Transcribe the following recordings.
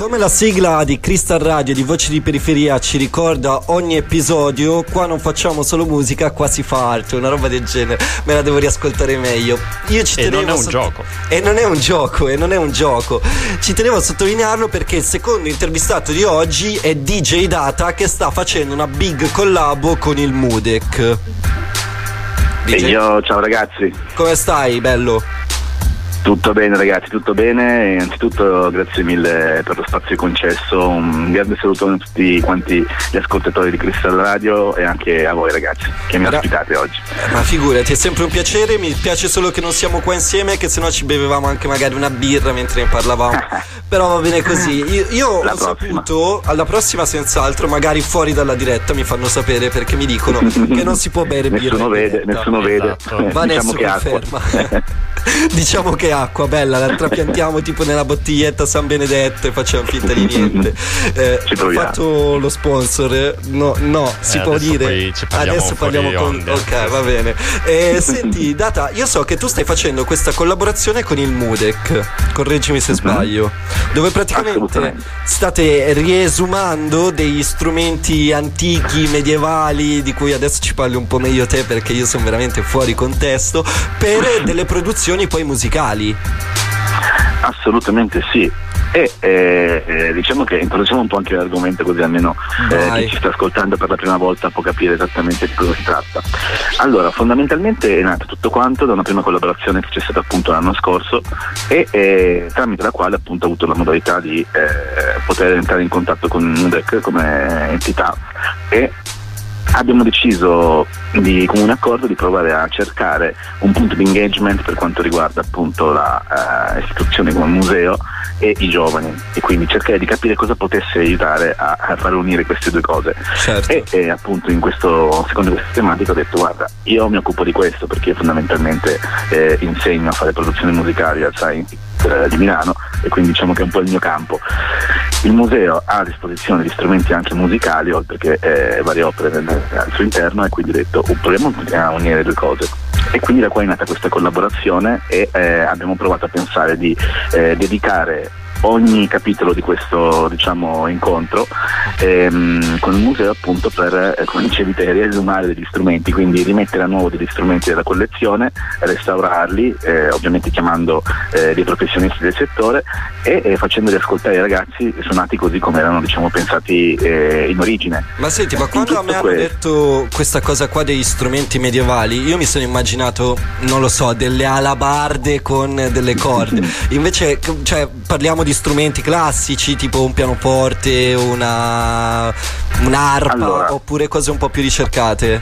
Come la sigla di Crystal Radio di Voci di Periferia ci ricorda ogni episodio, qua non facciamo solo musica, qua si fa arte, una roba del genere. Me la devo riascoltare meglio. Io ci E tenevo non è un sott- gioco. E non è un gioco, e non è un gioco. Ci tenevo a sottolinearlo perché il secondo intervistato di oggi è DJ Data che sta facendo una big collabo con il Mudec. E DJ, io, ciao ragazzi, come stai, bello? Tutto bene ragazzi, tutto bene. Innanzitutto grazie mille per lo spazio concesso, un grande saluto a tutti quanti gli ascoltatori di Crystal Radio e anche a voi ragazzi che mi ospitate oggi. Ma figurati, è sempre un piacere, mi piace solo che non siamo qua insieme, che sennò ci bevevamo anche magari una birra mentre ne parlavamo. Però va bene così. Io, io La ho prossima. saputo, alla prossima senz'altro, magari fuori dalla diretta mi fanno sapere perché mi dicono che non si può bere birra. Nessuno vede, diretta. nessuno vede. Esatto. Vanessa diciamo che acqua. conferma. diciamo che acqua bella, la trapiantiamo tipo nella bottiglietta San Benedetto e facciamo finta di niente. Eh, Ci ho fatto lo sponsor? No, no, si Eh, può adesso dire. parliamo adesso parliamo con. onde. Ok, va bene. Eh, senti, Data, io so che tu stai facendo questa collaborazione con il Mudec, correggimi se sbaglio, dove praticamente Mhm. State riesumando degli strumenti antichi, medievali, di cui adesso ci parli un po' meglio te perché io sono veramente fuori contesto, per delle produzioni poi musicali. Assolutamente sì. E eh, eh, diciamo che introduciamo un po' anche l'argomento così almeno eh, chi ci sta ascoltando per la prima volta può capire esattamente di cosa si tratta. Allora, fondamentalmente è nato tutto quanto da una prima collaborazione che c'è stata appunto l'anno scorso e eh, tramite la quale appunto ho avuto la modalità di eh, poter entrare in contatto con Nudec come entità e abbiamo deciso di comune accordo di provare a cercare un punto di engagement per quanto riguarda appunto la eh, istituzione come museo e i giovani. E quindi cercare di capire cosa potesse aiutare a, a far unire queste due cose. Certo. e, e appunto in questo secondo questa tematica ho detto guarda io mi occupo di questo perché io fondamentalmente eh, insegno a fare produzioni musicali al Science eh, di Milano e quindi diciamo che è un po' il mio campo il museo ha a disposizione di strumenti anche musicali oltre che eh, varie opere al suo interno e quindi ho detto "Oh, proviamo a unire le due cose. E quindi da qua è nata questa collaborazione e eh, abbiamo provato a pensare di eh, dedicare ogni capitolo di questo diciamo, incontro ehm, con il museo appunto per, eh, come dicevi te, riesumare degli strumenti, quindi rimettere a nuovo degli strumenti della collezione, restaurarli, eh, ovviamente chiamando eh, dei professionisti del settore e facendoli ascoltare ai ragazzi suonati così come erano diciamo, pensati eh, in origine. Ma senti, ma quando a me tutto hanno questo- detto questa cosa qua degli strumenti medievali, io mi sono immaginato, non lo so, delle alabarde con delle corde. Invece, cioè, parliamo di strumenti classici, tipo un pianoforte, una un'arpa, Allora. oppure cose un po' più ricercate.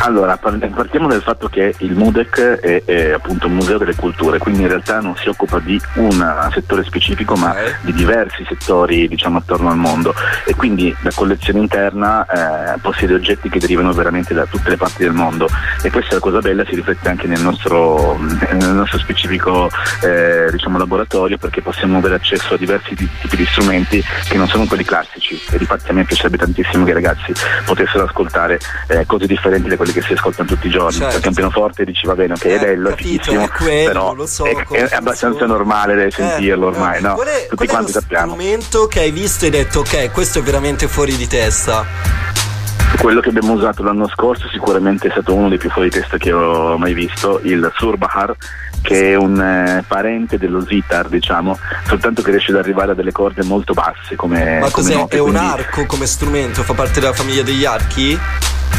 Allora, par- partiamo dal fatto che il MUDEC è, è appunto un museo delle culture, quindi in realtà non si occupa di un settore specifico, ma di diversi settori diciamo attorno al mondo. E quindi la collezione interna eh, possiede oggetti che derivano veramente da tutte le parti del mondo. E questa è la cosa bella, si riflette anche nel nostro, nel nostro specifico eh, diciamo, laboratorio perché possiamo avere accesso a diversi ti- tipi di strumenti che non sono quelli classici. E difatti a me piacerebbe tantissimo che i ragazzi potessero ascoltare eh, cose differenti da quelle che si ascoltano tutti i giorni Certo. perché un pianoforte dici va bene ok è Eh, bello è capito, fighissimo è quello, però lo so è, è abbastanza funziona. normale Eh, sentirlo ormai eh. no? Qual è, tutti qual è quanti sappiamo strumento che hai visto e hai detto, ok, questo è veramente fuori di testa? Quello che abbiamo usato l'anno scorso sicuramente è stato uno dei più fuori di testa che ho mai visto, il Surbahar, che è un eh, parente dello Zitar, diciamo, soltanto che riesce ad arrivare a delle corde molto basse come, Ma come cos'è? note, è un quindi arco come strumento? Fa parte della famiglia degli archi?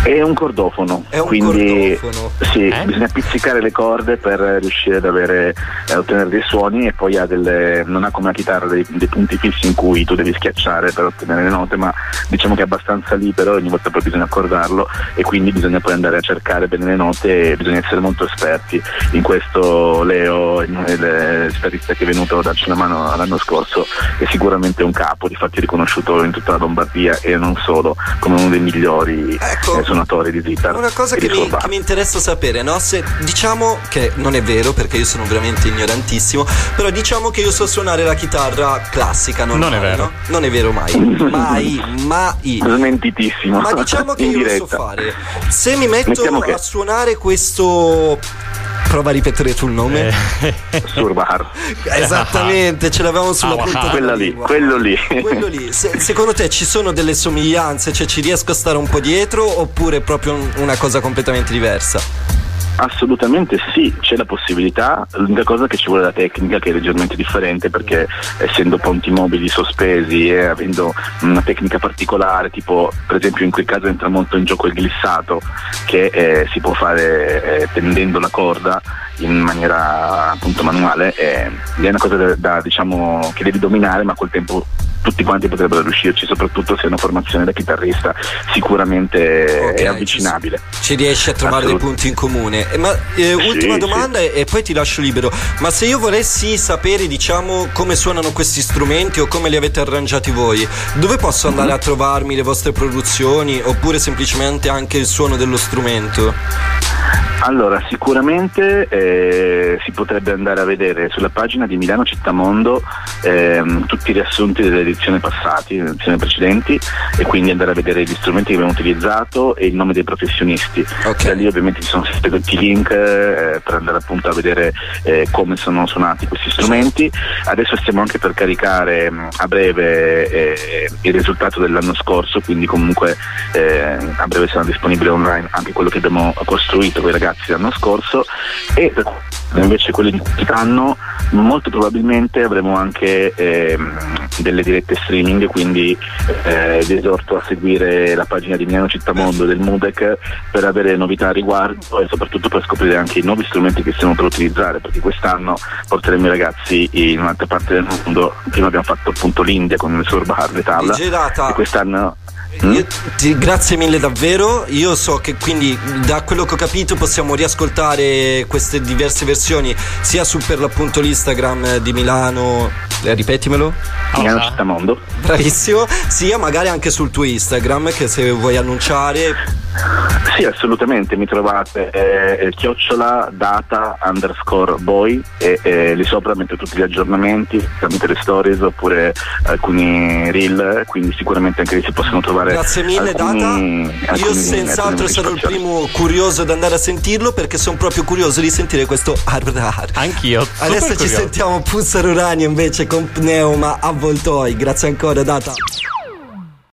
È un cordofono, È un quindi cordofono. sì, Eh? bisogna pizzicare le corde per riuscire ad avere, a ottenere dei suoni e poi ha delle, non ha come la chitarra dei, dei punti fissi in cui tu devi schiacciare per ottenere le note, ma diciamo che è abbastanza libero, ogni volta poi bisogna accordarlo e quindi bisogna poi andare a cercare bene le note e bisogna essere molto esperti. In questo Leo, il- l'espertista che è venuto a darci una mano l'anno scorso, è sicuramente un capo, difatti è riconosciuto in tutta la Lombardia e non solo come uno dei migliori Ecco. Suonatori di Zitar. Una cosa che mi, che mi interessa sapere, no? Se diciamo che non è vero perché io sono veramente ignorantissimo, però diciamo che io so suonare la chitarra classica, normale, Non è vero. no? Non è vero mai, mai, mai. Smentitissimo. Ma diciamo che In io lo so fare. Se mi metto Mettiamo che- a suonare questo Prova a ripetere tu il nome. Eh. Surbahar. Esattamente, ce l'avevamo sulla ah, punta Quella lì, quello lì. Quello lì. Se, secondo te ci sono delle somiglianze? Cioè ci riesco a stare un po' dietro oppure è proprio una cosa completamente diversa? Assolutamente sì, c'è la possibilità, l'unica cosa che ci vuole la tecnica che è leggermente differente perché essendo ponti mobili sospesi e avendo una tecnica particolare, tipo per esempio in quel caso entra molto in gioco il glissato che eh, si può fare eh, tendendo la corda in maniera appunto manuale, eh, è una cosa da, da, diciamo, che devi dominare ma col tempo tutti quanti potrebbero riuscirci, soprattutto se è una formazione da chitarrista sicuramente okay, è avvicinabile. Ci, ci riesci a trovare dei punti in comune. Eh, ma eh, ultima sì, domanda sì. E, e, poi ti lascio libero. Ma se io volessi sapere, diciamo, come suonano questi strumenti o come li avete arrangiati voi, dove posso andare mm-hmm. a trovarmi le vostre produzioni oppure semplicemente anche il suono dello strumento? Allora, sicuramente eh, si potrebbe andare a vedere sulla pagina di Milano Cittamondo ehm, tutti i riassunti delle edizioni passate, delle edizioni precedenti e quindi andare a vedere gli strumenti che abbiamo utilizzato e il nome dei professionisti. Okay. Da lì ovviamente ci sono sempre tutti i link eh, per andare appunto a vedere eh, come sono suonati questi strumenti. Adesso stiamo anche per caricare mh, a breve eh, il risultato dell'anno scorso, quindi comunque eh, a breve sarà disponibile online anche quello che abbiamo costruito con i ragazzi ragazzi l'anno scorso e invece quelli di quest'anno molto probabilmente avremo anche ehm, delle dirette streaming quindi eh, vi esorto a seguire la pagina di Milano Cittamondo del Mudec per avere novità a riguardo e soprattutto per scoprire anche i nuovi strumenti che stiamo per utilizzare perché quest'anno porteremo i ragazzi in un'altra parte del mondo. Prima abbiamo fatto appunto l'India con il Sorbar e Talla e quest'anno Mm? Ti, grazie mille davvero. Io so che quindi da quello che ho capito possiamo riascoltare queste diverse versioni sia su per l'appunto l'Instagram di Milano. Eh, ripetimelo. Milano Città Mondo. Bravissimo. Sia magari anche sul tuo Instagram che se vuoi annunciare. Sì, assolutamente, mi trovate eh, chiocciola data underscore boy e eh, lì sopra metto tutti gli aggiornamenti tramite le stories oppure alcuni reel, quindi sicuramente anche lì si possono trovare. Grazie mille, alcuni, Data. Io senz'altro sarò il primo curioso ad andare a sentirlo perché sono proprio curioso di sentire questo Arbrar. Anch'io. Adesso ci sentiamo Puzzar Uranio invece con Pneuma Avvoltoi. Grazie ancora, Data.